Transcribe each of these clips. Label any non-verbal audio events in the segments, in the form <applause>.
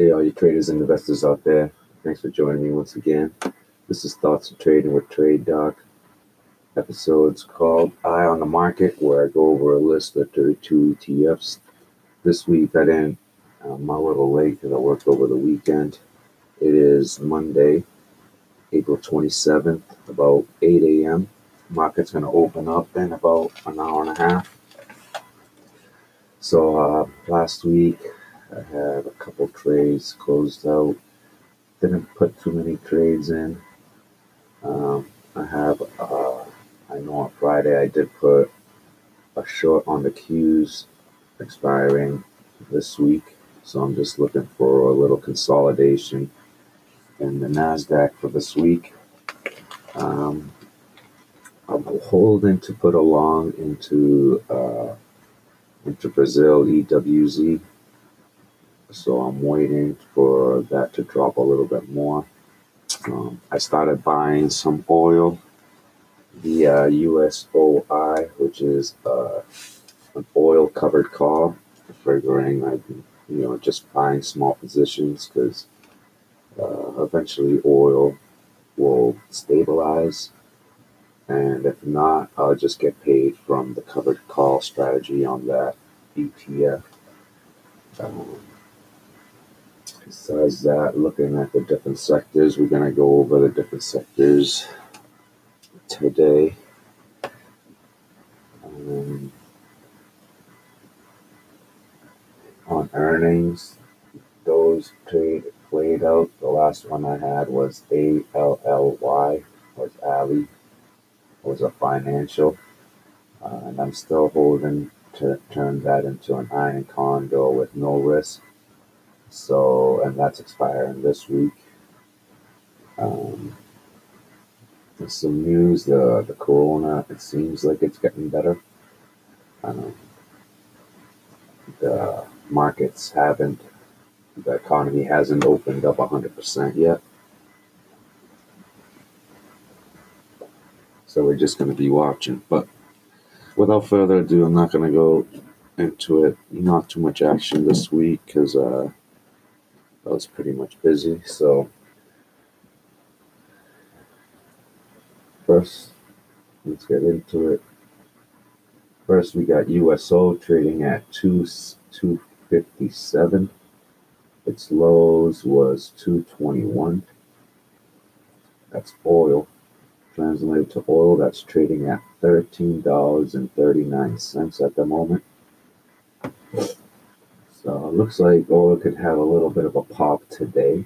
Hey, all you traders and investors out there. Thanks for joining me once again. This is Thoughts of Trading with Trade Doc. Episodes called Eye on the Market, where I go over a list of 32 ETFs. This week I didn't, I'm a little late because I worked over the weekend. It is Monday, April 27th, about 8 a.m. Market's going to open up in about an hour and a half. So uh, last week I had a couple trades closed out. Didn't put too many trades in. Um, I have, uh, I know on Friday I did put a short on the Qs expiring this week. So I'm just looking for a little consolidation in the NASDAQ for this week. Um, I'm holding to put a long into uh, into Brazil EWZ. So I'm waiting for that to drop a little bit more. Um, I started buying some oil via USOI, which is uh, an oil covered call, figuring I'd you know just buying small positions because uh, eventually oil will stabilize. And if not, I'll just get paid from the covered call strategy on that ETF. Um, besides that, looking at the different sectors, we're going to go over the different sectors today. Um, on earnings, those trade played out. The last one I had was A L L Y, was Ally, was a financial, uh, and I'm still holding to turn that into an iron condor with no risk. So, and that's expiring this week. Um, there's some news. The the corona. It seems like it's getting better. Um, the markets haven't. The economy hasn't opened up 100% yet. So we're just going to be watching. But without further ado, I'm not going to go into it. Not too much action this week because uh, I was pretty much busy. So first, let's get into it. First, we got USO trading at two two fifty seven. Its lows was two twenty one. That's oil. Translated to oil, that's trading at thirteen dollars and thirty nine cents at the moment. So it looks like oil could have a little bit of a pop today.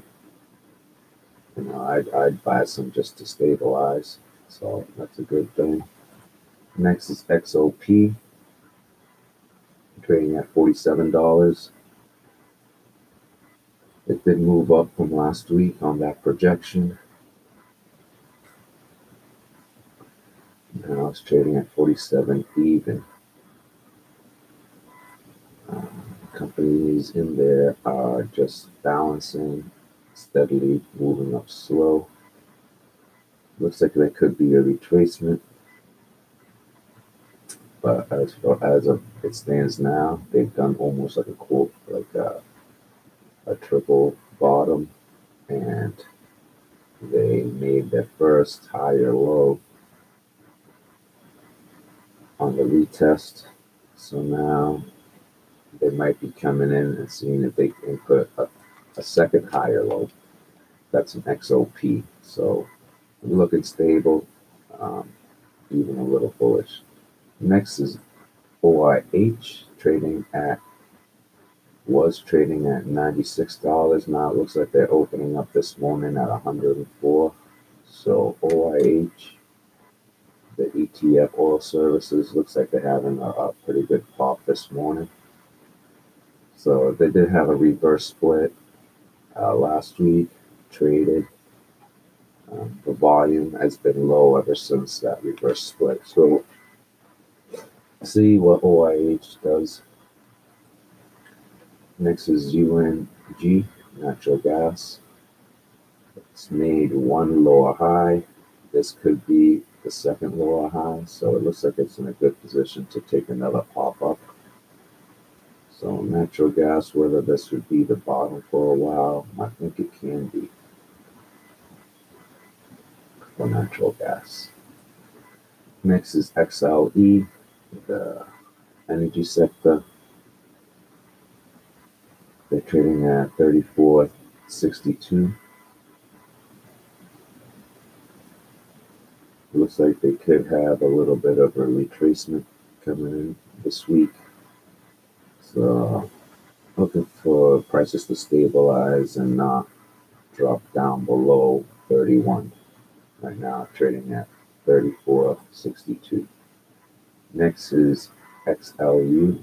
You know, I'd, I'd buy some just to stabilize. So that's a good thing. Next is XOP, trading at $47. It did move up from last week on that projection. Now it's trading at 47 even. Um, companies in there are just balancing, steadily moving up slow. Looks like there could be a retracement, but as as of it stands now, they've done almost like a quote, like a, a triple bottom, and they made their first higher low on the retest. So now they might be coming in and seeing if they can put a, a second higher low. That's an XOP. So looking stable, um, even a little bullish. Next is OIH trading at was trading at $96. Now it looks like they're opening up this morning at 104. So OIH, the ETF oil services, looks like they're having a, a pretty good pop this morning. So they did have a reverse split uh, last week, traded. Um, the volume has been low ever since that reverse split. So see what OIH does. Next is UNG, natural gas. It's made one lower high. This could be the second lower high, so it looks like it's in a good position to take another pop up. So natural gas, whether this would be the bottom for a while, I think it can be for natural gas. Next is XLE, the energy sector. They're trading at 34.62. Looks like they could have a little bit of a retracement coming in this week. So looking for prices to stabilize and not drop down below 31. Right now trading at 34.62. Next is XLU.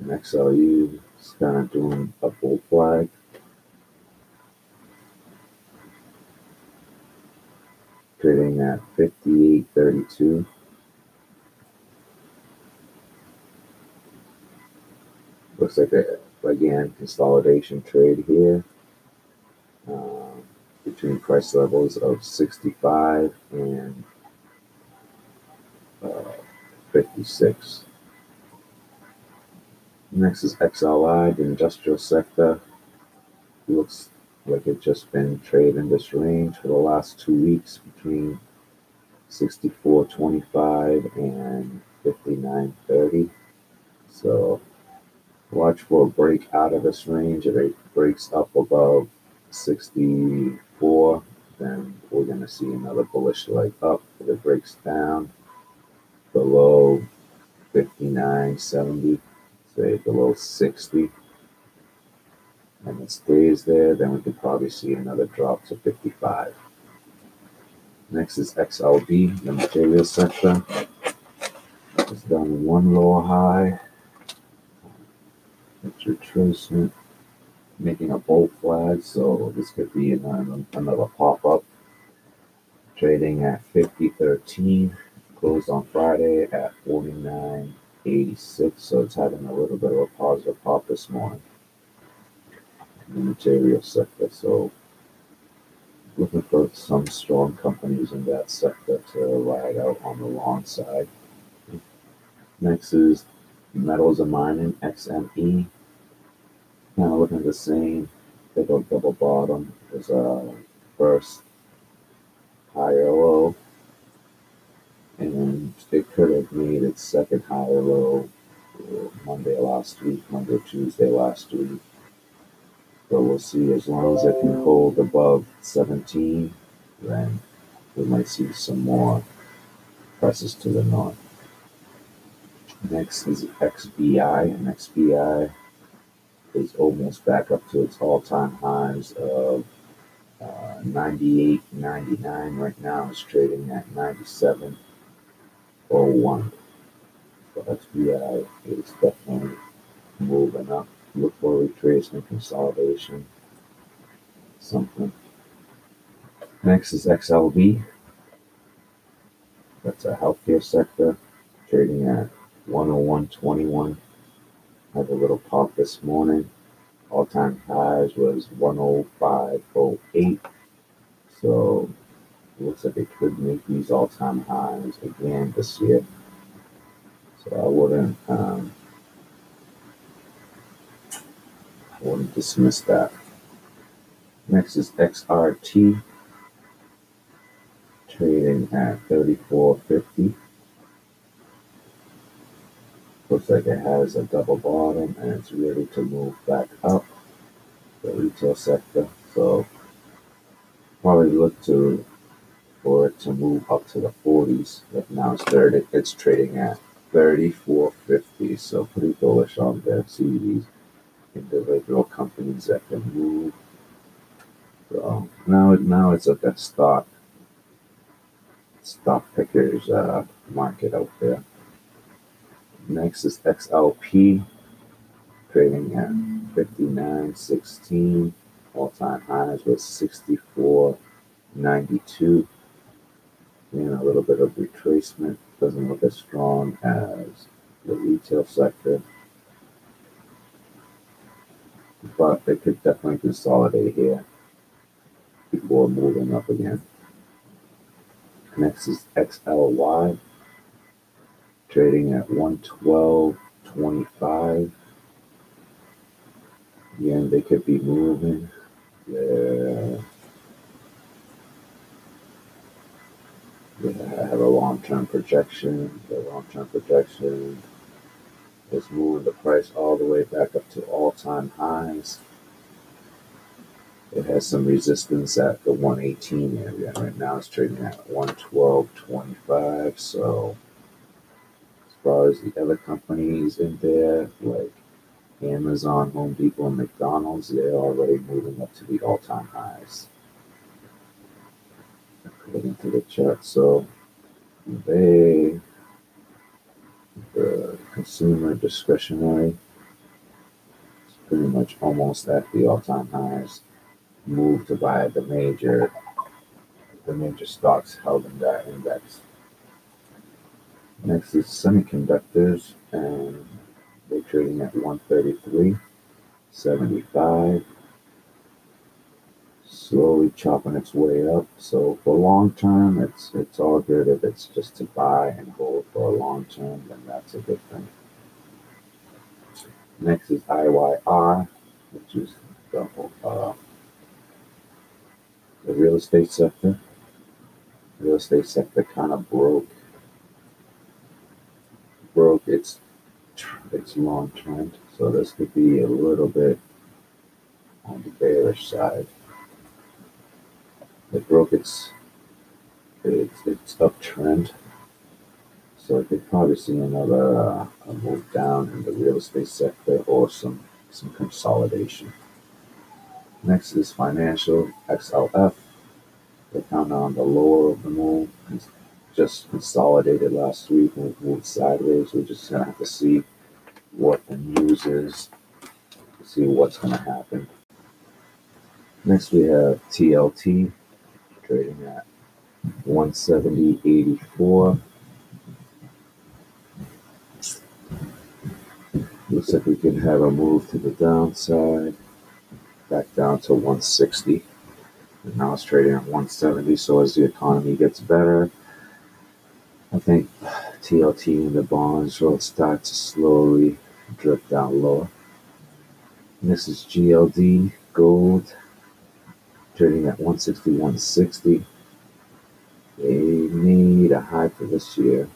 And XLU is kind of doing a bull flag. Trading at 58.32. Like a, again, consolidation trade here um, between price levels of 65 and uh, 56. Next is XLI, the industrial sector. Looks like it's just been trading this range for the last two weeks between 64.25 and 59.30. So watch for a break out of this range. If it breaks up above 64, then we're going to see another bullish leg up. If it breaks down below 59, 70, say below 60, and it stays there, then we could probably see another drop to 55. Next is XLB, the material sector. It's done one lower high. It's retracement, making a bull flag, so this could be another, another pop up. Trading at 50.13, closed on Friday at 49.86, so it's having a little bit of a positive pop this morning in the material sector. So looking for some strong companies in that sector to ride out on the long side. Next is metals and mining, XME. Kind of looking the same. They go double bottom. There's a first higher low. And it could have made its second higher low Monday last week, Monday, Tuesday last week. But we'll see as long as it can hold above 17, then we might see some more presses to the north. Next is XBI, and XBI is almost back up to its all-time highs of uh, 98, 99. Right now it's trading at 97.01. So XBI is definitely moving up. Look for retracement consolidation, something. Next is XLV. That's a healthcare sector trading at 101.21. Had a little pop this morning. All time highs was 105.08. So it looks like it could make these all time highs again this year. So I wouldn't um, I wouldn't dismiss that. Next is XRT trading at 34.50. Looks like it has a double bottom and it's ready to move back up the retail sector. So probably look to for it to move up to the 40s. But now it's 30, it's trading at 34.50. So pretty bullish on there. See these individual companies that can move. So now now it's like a stock stock pickers uh, market out there. Next is XLP, trading at 59.16. All time highs was 64.92. And a little bit of retracement. Doesn't look as strong as the retail sector. But they could definitely consolidate here before moving up again. Next is XLY trading at 112.20. 25. Again, they could be moving. Yeah. Yeah, I have a long-term projection. The long-term projection is moving the price all the way back up to all-time highs. It has some resistance at the 118 area. Right now it's trading at 112.25. So as the other companies in there, like Amazon, Home Depot, and McDonald's, they're already moving up to the all-time highs. According to the chart. So they the consumer discretionary is pretty much almost at the all-time highs. Move to buy the major the major stocks held in that index. Next is semiconductors, and they're trading at 133.75 slowly chopping its way up. So for long term, it's it's all good. If it's just to buy and hold for a long term, then that's a good thing. Next is IYR, which is the uh, the real estate sector. Real estate sector kind of broke broke its its long trend. So this could be a little bit on the bearish side. It broke its its, its uptrend. So I could probably see another uh, move down in the real estate sector or some some consolidation. Next is financial XLF. They're kind of on the lower of the move. Just consolidated last week and moved sideways. We're just gonna have to see what the news is, see what's gonna happen. Next we have TLT trading at 170.84. Looks like we can have a move to the downside, back down to 160. And now it's trading at 170. So as the economy gets better, I think TLT and the bonds will start to slowly drift down lower. This is GLD gold trading at 161.60. They made a high for this year.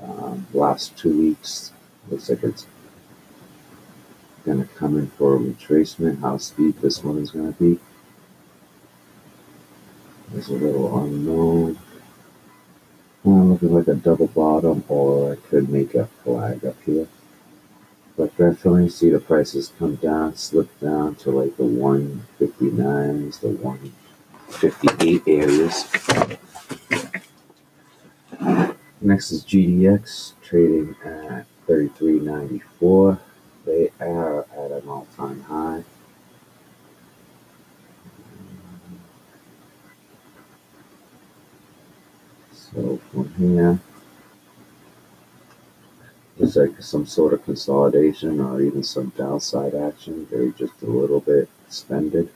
Um, last two weeks, looks like it's going to come in for a retracement. How steep this one is going to be is a little unknown. Looking like a double bottom, or I could make a flag up here. But definitely see the prices come down, slip down to like the 159s, the 158 areas. Next is GDX trading at 33.94. They are at an all-time high. So from here, here, is like some sort of consolidation or even some downside action. They're just a little bit extended.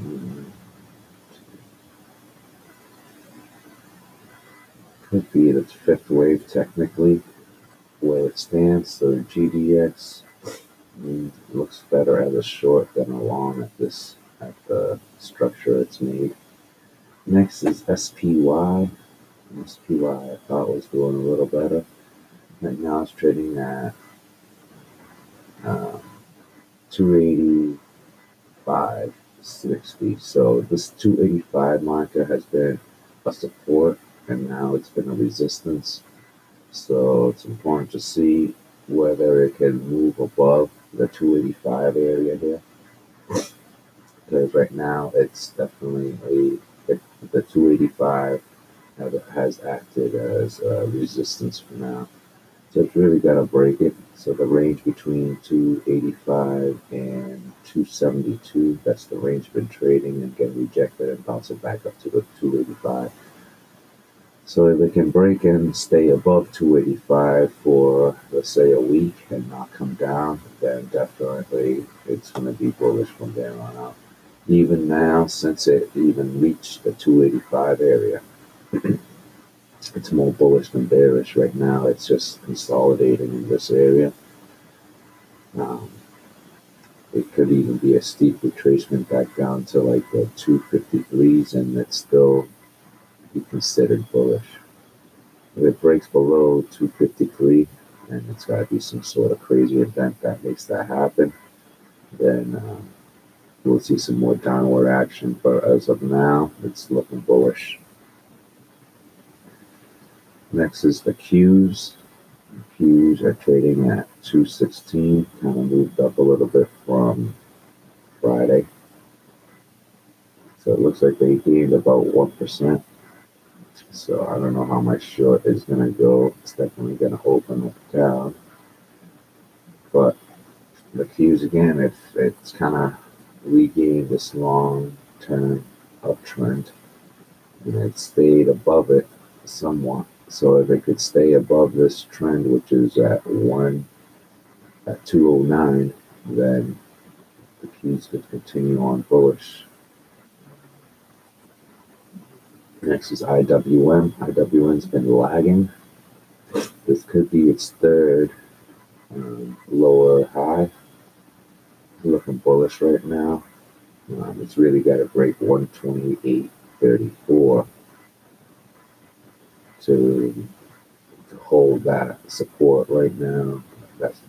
Mm. Could be the fifth wave technically where it stands. So GDX looks better as a short than a long at this at the structure it's made. Next is SPY. SPY I thought was doing a little better. Right now it's trading at um, 285.60. So this 285 marker has been a support and now it's been a resistance. So it's important to see whether it can move above the 285 area here. Because right now it's definitely a it, 285 has acted as a resistance for now. So it's really got to break it. So the range between 285 and 272, that's the range been trading and getting rejected and bouncing back up to the 285. So if it can break and stay above 285 for, let's say, a week and not come down, then definitely it's going to be bullish from there on out. Even now, since it even reached the 285 area. <clears throat> it's more bullish than bearish right now. It's just consolidating in this area. Um, it could even be a steep retracement back down to like the 253s and it's still be considered bullish. If it breaks below 253 and it's got to be some sort of crazy event that makes that happen, then um, we'll see some more downward action. But as of now, it's looking bullish. Next is the Qs. Qs are trading at 216, kind of moved up a little bit from Friday. So it looks like they gained about 1%. So I don't know how much short is going to go. It's definitely going to open up down. But the Qs again, if it's kind of regained this long term uptrend and it stayed above it somewhat. So if it could stay above this trend, which is at one at 209, then the keys could continue on bullish. Next is IWM. IWM's been lagging. This could be its third um, lower high. Looking bullish right now. Um, it's really got to break 128.34 to, to hold that support right now. That's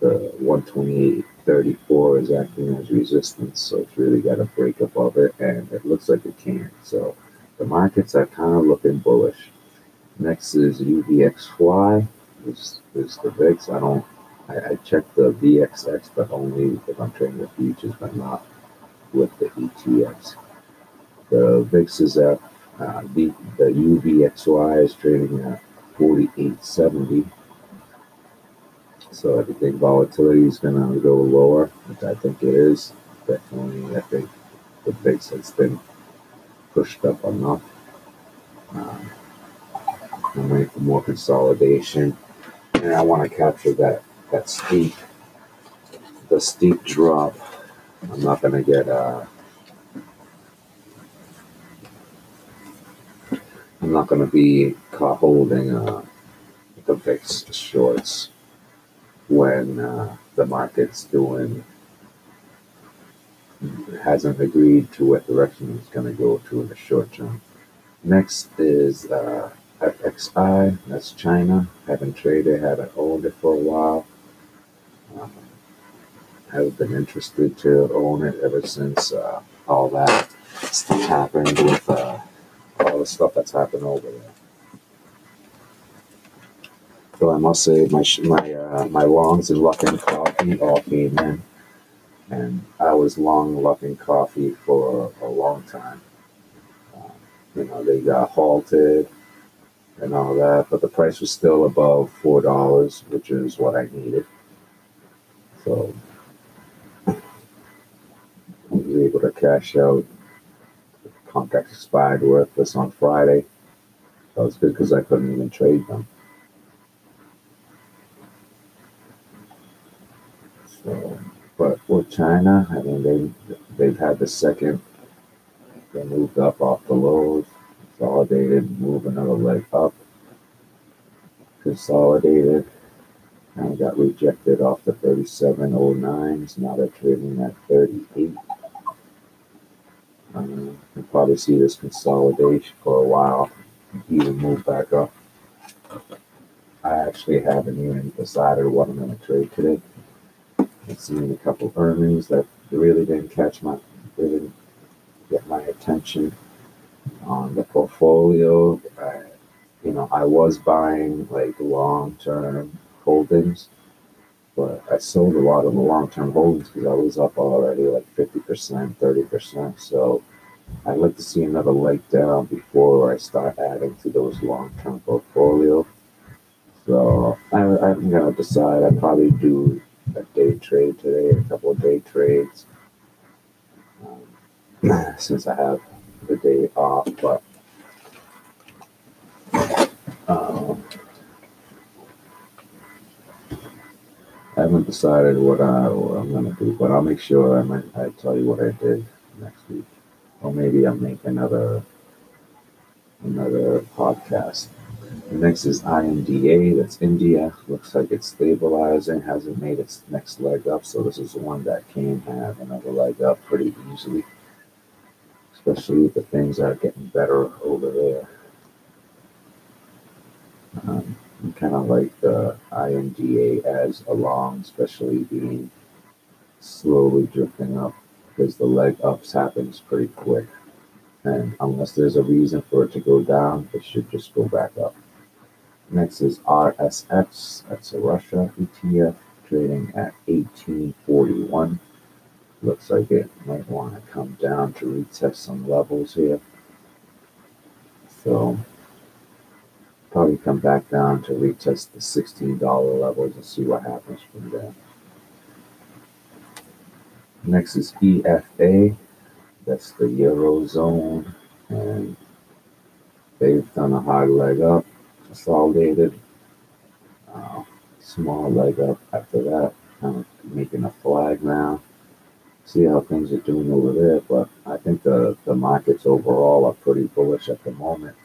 the 128.34 is acting as resistance, so it's really got to break above it, and it looks like it can. So the markets are kind of looking bullish. Next is UVXY, is, is the VIX. I don't, I, I check the VXX, but only if I'm trading the futures, but not with the ETFs. The VIX is at, uh, the, the UVXY is trading at 48.70. So I think volatility is going to go lower, which I think it is. Definitely, I think the VIX has been pushed up enough. Um, I'm waiting for more consolidation, and I want to capture that that steep, the steep drop. I'm not to get. Uh, I'm not to be caught holding uh, the VIX shorts when uh, the market's doing hasn't agreed to what direction it's going to go to in the short term. Next is uh, FXI, that's China. Haven't traded, haven't owned it for a while. Have been interested to own it ever since uh, all that stuff happened with uh, all the stuff that's happened over there. So I must say, my my uh, my longs in Luckin Coffee all came in and I was long Luckin Coffee for a long time. Um, you know, they got halted and all that, but the price was still above four dollars, which is what I needed. So I was able to cash out. The contract expired with this on Friday. That was good because I couldn't even trade them. So but with China, I mean, they they've had the second. They moved up off the lows, consolidated, move another leg up, consolidated, and got rejected off the 3709s. Now they're trading at 38. Um, you'll probably see this consolidation for a while, even move back up. I actually haven't even decided what I'm going to trade today. I've seen a couple earnings that really didn't catch my, didn't get my attention on the portfolio. I, you know, I was buying like long-term holdings, but I sold a lot of the long-term holdings because I was up already like 50%, 30%. So I'd like to see another leg down before I start adding to those long-term portfolio. So I, I'm gonna decide. I probably do a day trade today, a couple of day trades, um, <clears throat> since I have the day off. But um, I haven't decided what, I, what I'm going to do, but I'll make sure I might I tell you what I did next week, or maybe I'll make another another podcast Next is INDA, that's India. Looks like it's stabilizing, hasn't made its next leg up, so this is the one that can have another leg up pretty easily, especially if the things are getting better over there. Um, kind of like the INDA as a long, especially being slowly drifting up because the leg ups happens pretty quick. And unless there's a reason for it to go down, it should just go back up. Next is RSX, that's a Russia ETF trading at 1841. Looks like it might want to come down to retest some levels here. So probably come back down to retest the $16 levels and see what happens from there. Next is EFA, that's the Eurozone, and they've done a hard leg up, consolidated, uh, small leg up after that, kind of making a flag now. See how things are doing over there, but I think the, the markets overall are pretty bullish at the moment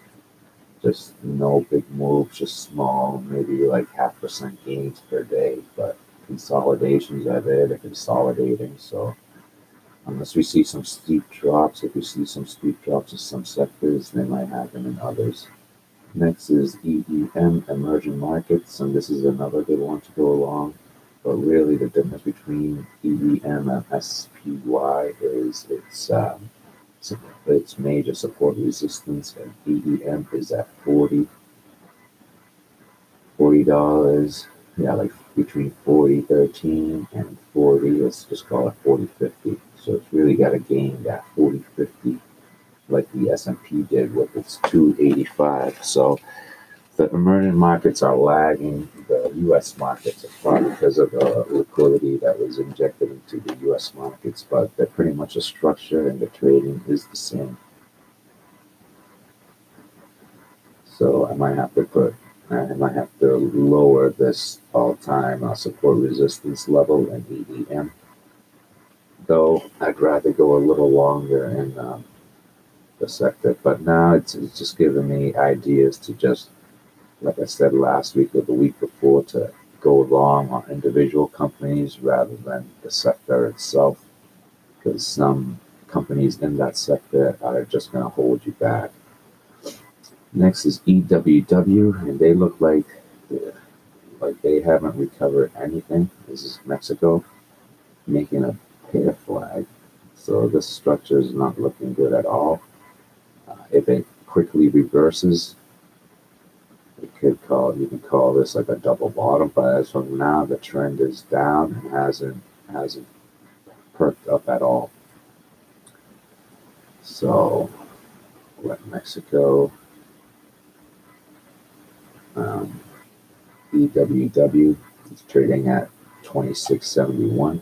just no big moves, just small, maybe like half percent gains per day. But consolidations are there, they're consolidating. So unless we see some steep drops, if we see some steep drops in some sectors, they might happen in others. Next is EEM, emerging markets, and this is another good one to go along. But really, the difference between EEM and SPY is it's um, its major support resistance at EEM is at 40 $40. Yeah, like between 40 13 and 40. Let's just call it 40 50. So it's really got to gain that 40 50 like the S&P did with its 285. So the emerging markets are lagging the U.S. markets, because of the liquidity that was injected into the U.S. markets, but they're pretty much a structure and the trading is the same. So I might have to put, I might have to lower this all-time uh, support resistance level in EEM. Though I'd rather go a little longer in um, the sector, but now it's, it's just giving me ideas to just like I said last week or the week before, to go long on individual companies rather than the sector itself, because some companies in that sector are just going to hold you back. Next is EWW, and they look like like they haven't recovered anything. This is Mexico making a bear flag, so this structure is not looking good at all. Uh, if it quickly reverses, you could call you can call this like a double bottom, but as of now the trend is down and hasn't hasn't perked up at all. So let Mexico um, EWW is trading at 2671.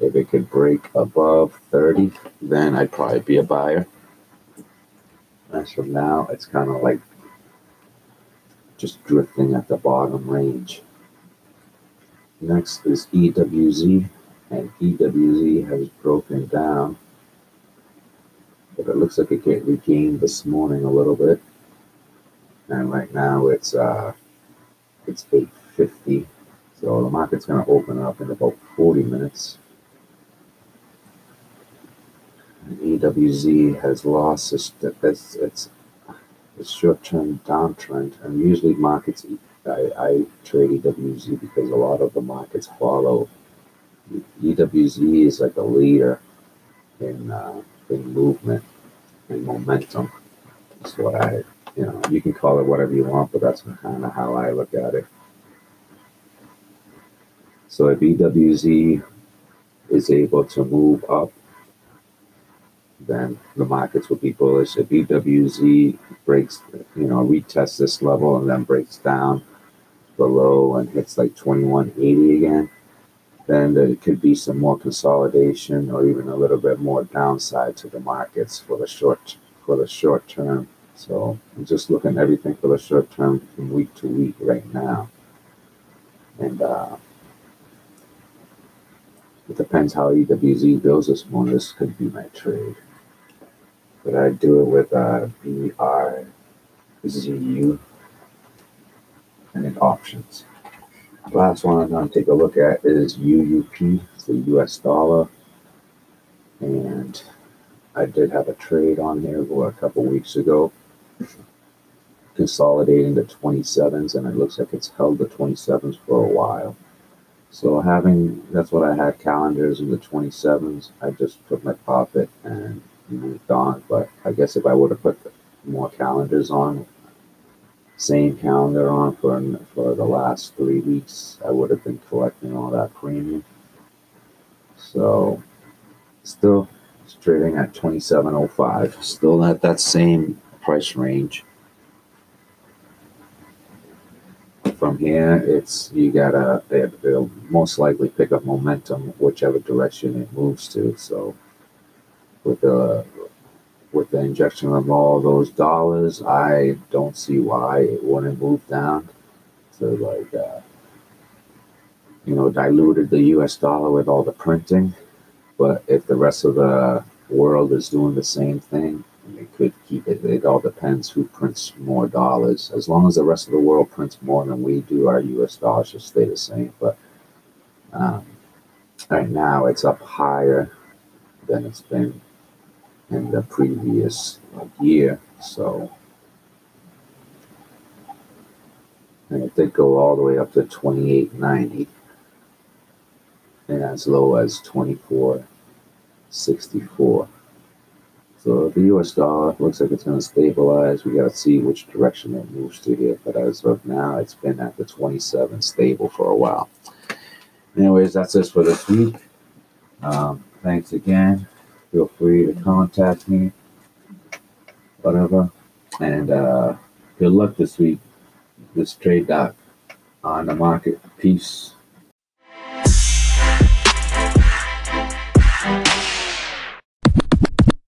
If it could break above 30, then I'd probably be a buyer. As from now, it's kind of like just drifting at the bottom range. Next is EWZ, and EWZ has broken down, but it looks like it get regained this morning a little bit. And right now it's uh, it's 8.50, so the market's going to open up in about 40 minutes. And EWZ has lost its, its, its a short-term downtrend, and usually markets, I, I trade EWZ because a lot of the markets follow. EWZ is like a leader in uh, in movement and momentum. That's what I, you know, you can call it whatever you want, but that's kind of how I look at it. So if EWZ is able to move up then the markets will be bullish. If EWZ breaks, you know, retests this level and then breaks down below and hits like 2180 again, then there could be some more consolidation or even a little bit more downside to the markets for the short for the short term. So I'm just looking at everything for the short term from week to week right now. And uh, it depends how EWZ goes this morning. This could be my trade but I do it with uh, B R Z U. and options. The Last one I'm going to take a look at is UUP, the US dollar. And I did have a trade on here a couple weeks ago, consolidating the 27s, and it looks like it's held the 27s for a while. So having that's what I had calendars in the 27s. I just put my profit and moved on. But I guess if I would have put more calendars on, same calendar on for for the last three weeks, I would have been collecting all that premium. So still it's trading at 27.05. Still at that same price range. From here, it's you gotta it, it'll most likely pick up momentum whichever direction it moves to. So with the with the injection of all those dollars, I don't see why it wouldn't move down to like, uh, you know, diluted the US dollar with all the printing. But if the rest of the world is doing the same thing, it could keep it. It all depends who prints more dollars. As long as the rest of the world prints more than we do, our US dollar should stay the same. But um, right now, it's up higher than it's been in the previous year. So, and it did go all the way up to 28.90 and as low as 24.64. So the US dollar looks like it's going to stabilize. We got to see which direction it moves to here. But as of now, it's been at the 27 stable for a while. Anyways, that's it for this week. Um, thanks again feel free to contact me, whatever. And uh, good luck this week. This trade doc on the market. Peace.